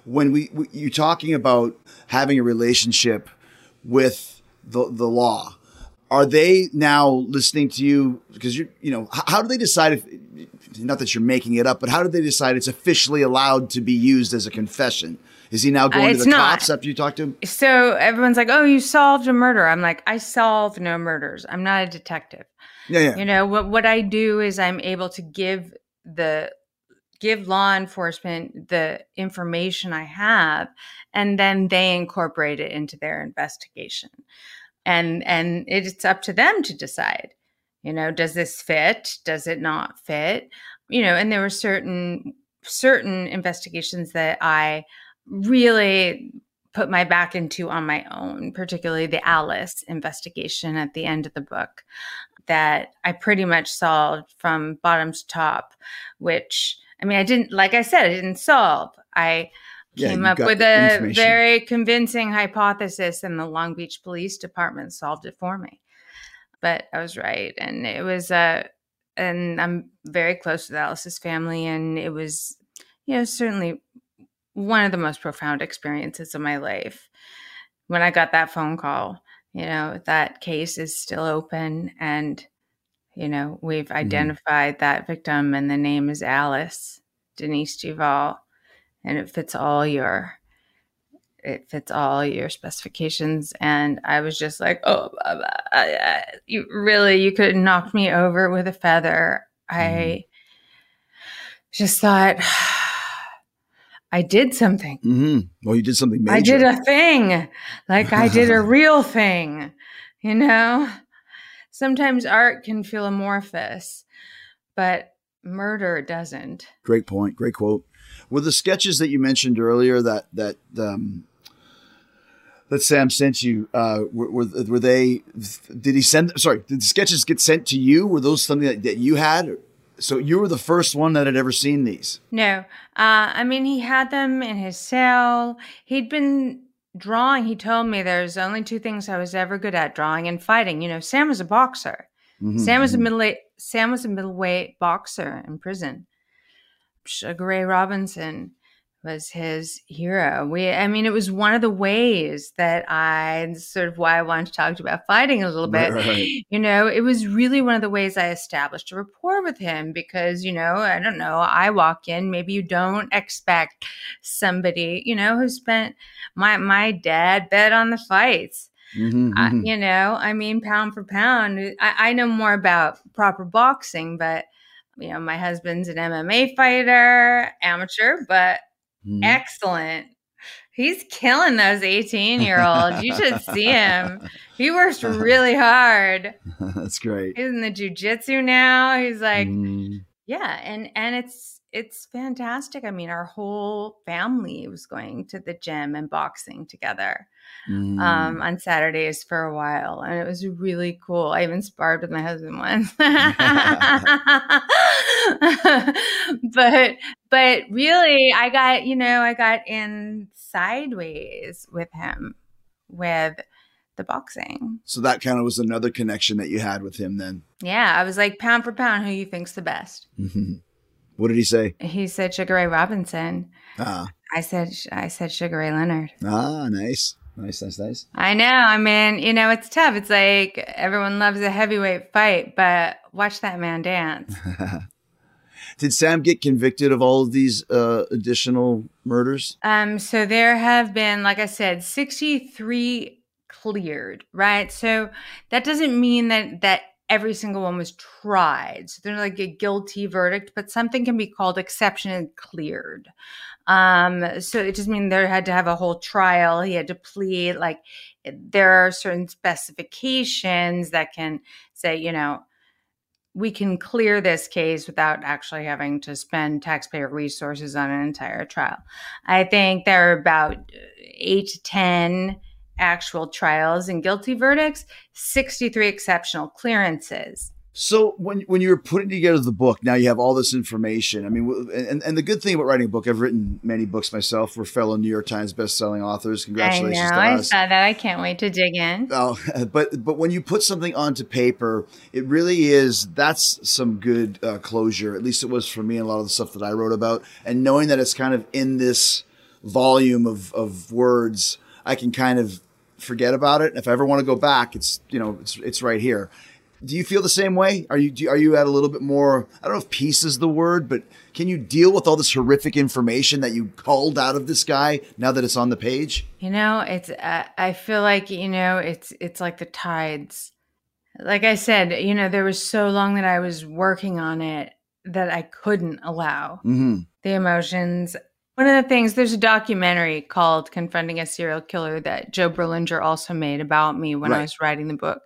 when we, we you're talking about having a relationship with the the law, are they now listening to you because you you know h- how do they decide if not that you're making it up but how do they decide it's officially allowed to be used as a confession is he now uh, going to the not. cops after you talk to him So everyone's like, "Oh, you solved a murder." I'm like, "I solve no murders. I'm not a detective." yeah yeah You know what? What I do is I'm able to give the give law enforcement the information I have, and then they incorporate it into their investigation. And and it's up to them to decide. You know, does this fit? Does it not fit? You know, and there were certain certain investigations that I really put my back into on my own, particularly the Alice investigation at the end of the book that I pretty much solved from bottom to top, which I mean, I didn't, like I said, I didn't solve. I came up with a very convincing hypothesis, and the Long Beach Police Department solved it for me. But I was right. And it was, uh, and I'm very close with Alice's family, and it was, you know, certainly one of the most profound experiences of my life when I got that phone call. You know, that case is still open, and, you know, we've identified that victim, and the name is Alice Denise Duval, and it fits all your. It fits all your specifications, and I was just like, "Oh, blah, blah, I, you really, you could knock me over with a feather." I just thought, [sighs] I did something. mm-hmm. well you did something major I did a thing. Like I did a [laughs] real thing. You know? Sometimes art can feel amorphous, but murder doesn't. Great point. Great quote. Were the sketches that you mentioned earlier that that um, that Sam sent you uh, were, were were they? Did he send? Sorry, did the sketches get sent to you? Were those something that, that you had? So you were the first one that had ever seen these. No. Uh, I mean, he had them in his cell. He'd been drawing. He told me there's only two things I was ever good at drawing and fighting. You know, Sam was a boxer. Mhm, Sam was a middle. Sam was a middleweight boxer in prison. Sugar Ray Robinson was his hero. We, I mean, it was one of the ways that I sort of why I wanted to talk about fighting a little bit. Right. You know, it was really one of the ways I established a rapport with him because, you know, I don't know, I walk in, maybe you don't expect somebody, you know, who spent my my dad bet on the fights. Mhm, I, mhm. you know, I mean, pound for pound, I, I know more about proper boxing, but you know, my husband's an MMA fighter, amateur, but Mhm. excellent. He's killing those 18 year olds. You should see him. He works [laughs] really hard. That's great. He's in the jujitsu now. He's like, Mm. yeah, and and it's it's fantastic. I mean, our whole family was going to the gym and boxing together Mm. um, on Saturdays for a while, and it was really cool. I even sparred with my husband once, [laughs] [laughs] [laughs] but but really, I got you know I got in sideways with him with the boxing. so that kind of was another connection that you had with him then. Yeah, I was like pound for pound, who you think's the best? Mhm. What did he say? He said Sugar Ray Robinson. Ah, I said I said Sugar Ray Leonard. ah, nice, nice, nice, nice. I know. I mean, you know, it's tough. It's like everyone loves a heavyweight fight, but watch that man dance. [laughs] Did Sam get convicted of all of these uh, additional murders? Um, so there have been, like I said, 63 cleared, right? So that doesn't mean that that every single one was tried. So they're like a guilty verdict, but something can be called exception and cleared. Um, so it just means there had to have a whole trial. He had to plead. Like there are certain specifications that can say, you know, we can clear this case without actually having to spend taxpayer resources on an entire trial. I think there are about eight to 10 actual trials and guilty verdicts, 63 exceptional clearances. So when when you were putting together the book, now you have all this information. I mean, and, and the good thing about writing a book, I've written many books myself. We're fellow New York Times best-selling authors. I Congratulations know. to I saw that. I can't wait to dig in. Oh, [laughs] but but when you put something onto paper, it really is that's some good uh, closure. At least it was for me and a lot of the stuff that I wrote about. And knowing that it's kind of in this volume of of words, I can kind of forget about it. If I ever want to go back, it's you know it's it's right here. Do you feel the same way? Are you do, are you at a little bit more? I don't know if peace is the word, but can you deal with all this horrific information that you culled out of this guy now that it's on the page? You know, it's uh, I feel like, you know, it's it's like the tides. Like I said, you know, there was so long that I was working on it that I couldn't allow Mm-hmm. the emotions. One of the things, there's a documentary called Confronting a Serial Killer that Joe Berlinger also made about me when I was writing the book.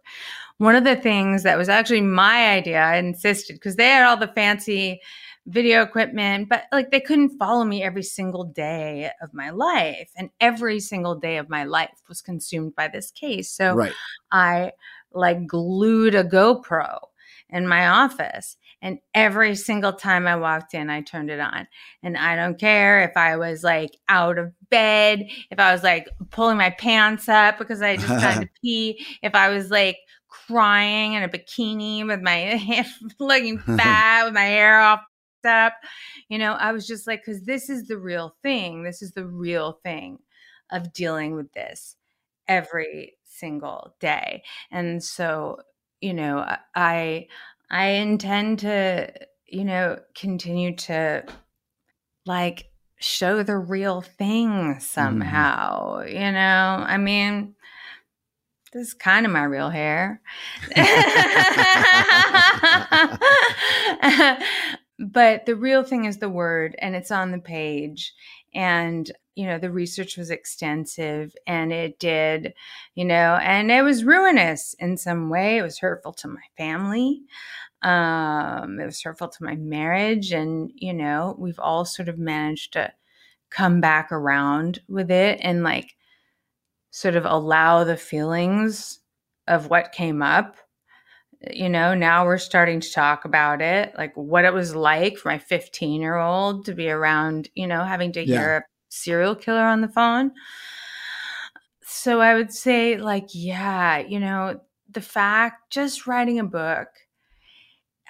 One of the things that was actually my idea, I insisted because they had all the fancy video equipment, but like they couldn't follow me every single day of my life. And every single day of my life was consumed by this case. So Right. I like glued a GoPro in my office. And every single time I walked in, I turned it on. And I don't care if I was like out of bed, if I was like pulling my pants up because I just had to [laughs] pee, if I was like crying in a bikini with my [laughs] looking [laughs] fat with my hair all up. You know, I was just like, because this is the real thing. This is the real thing of dealing with this every single day. And so, you know, I I intend to, you know, continue to like show the real thing mm-hmm. somehow, you know? I mean, this is kind of my real hair. but the real thing is the word, and it's on the page. And, you know, the research was extensive and it did, you know, and it was ruinous in some way. It was hurtful to my family. Um, it was hurtful to my marriage. And, you know, we've all sort of managed to come back around with it and like sort of allow the feelings of what came up. You know, now we're starting to talk about it, like what it was like for my 15 year old to be around, you know, having to Yeah. hear a serial killer on the phone. So I would say, like, yeah, you know, the fact just writing a book,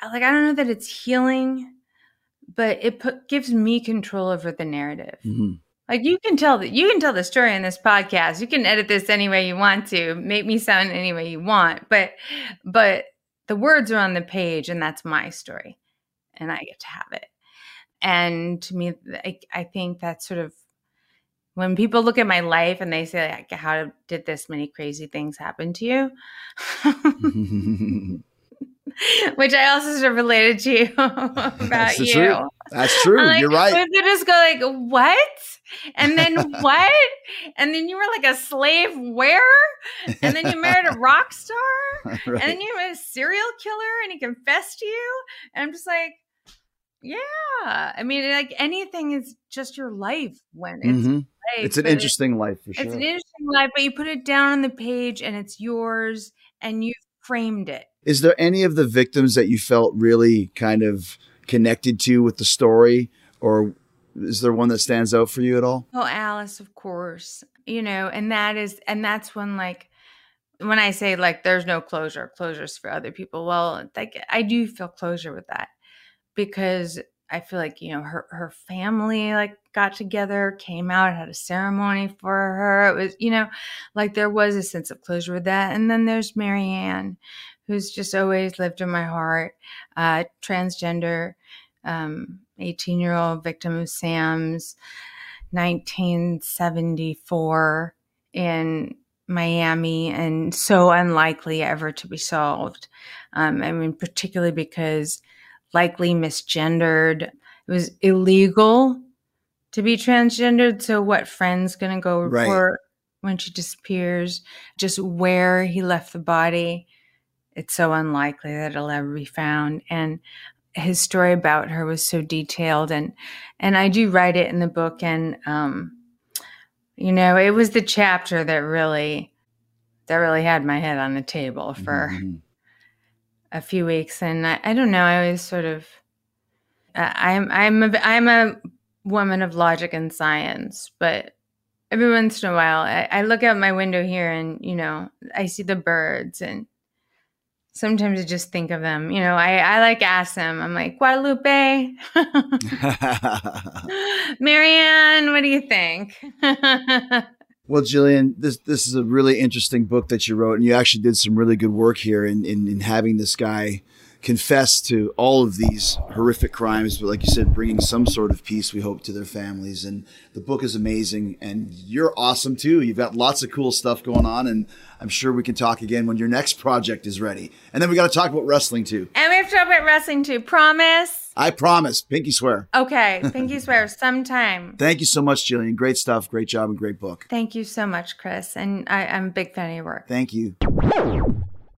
like, I don't know that it's healing, but it put, gives me control over the narrative. Mhm. Like you can tell that you can tell the story in this podcast. You can edit this any way you want to, make me sound any way you want, but but the words are on the page and that's my story and I get to have it. And to me I, I think that's sort of when people look at my life and they say like how did this many crazy things happen to you? [laughs] [laughs] [laughs] Which I also sort of related to you [laughs] about That's you. truth. That's true. Like, You're right. They just go like, what? And then [laughs] what? and then you were like a slave where? And then you married a rock star? Right. And then you met a serial killer and he confessed to you? And I'm just like, yeah. I mean, like anything is just your life when it's Mhm. life, It's an but it- interesting life for sure. It's an interesting life, but you put it down on the page and it's yours and you framed it. Is there any of the victims that you felt really kind of connected to with the story, or is there one that stands out for you at all? Oh, Alice, of course. You know, and that is, and that's when, like, when I say, like, there's no closure, closures for other people. Well, like, I do feel closure with that because I feel like, you know, her, her family, like, got together, came out, had a ceremony for her. It was, you know, like, there was a sense of closure with that. And then there's Marianne, who's just always lived in my heart, uh, transgender, um, 18 year old victim of Sam's. 1974 in Miami and so unlikely ever to be solved. Um, I mean, particularly because likely misgendered. It was illegal to be transgendered. So, what friend's going to go Right. report when she disappears? Just where he left the body. It's so unlikely that it'll ever be found. And his story about her was so detailed and and I do write it in the book and um you know it was the chapter that really that really had my head on the table for Mhm. a few weeks and I, I don't know I was sort of uh, I'm I'm a I'm a woman of logic and science but every once in a while I, I look out my window here and you know I see the birds and sometimes I just think of them you know I I like ask them I'm like Guadalupe. [laughs] Marianne, what do you think? [laughs] Well, Jillian, this this is a really interesting book that you wrote, and you actually did some really good work here in in, in having this guy confess to all of these horrific crimes, but like you said, bringing some sort of peace, we hope, to their families. And the book is amazing, and you're awesome too. You've got lots of cool stuff going on, and I'm sure we can talk again when your next project is ready. And then we got to talk about wrestling too. And we have to talk about wrestling too. Promise? I promise. Pinky swear. Okay. Pinky swear [laughs] sometime. Thank you so much, Jillian. Great stuff. Great job and great book. Thank you so much, Chris. And I, I'm a big fan of your work. Thank you.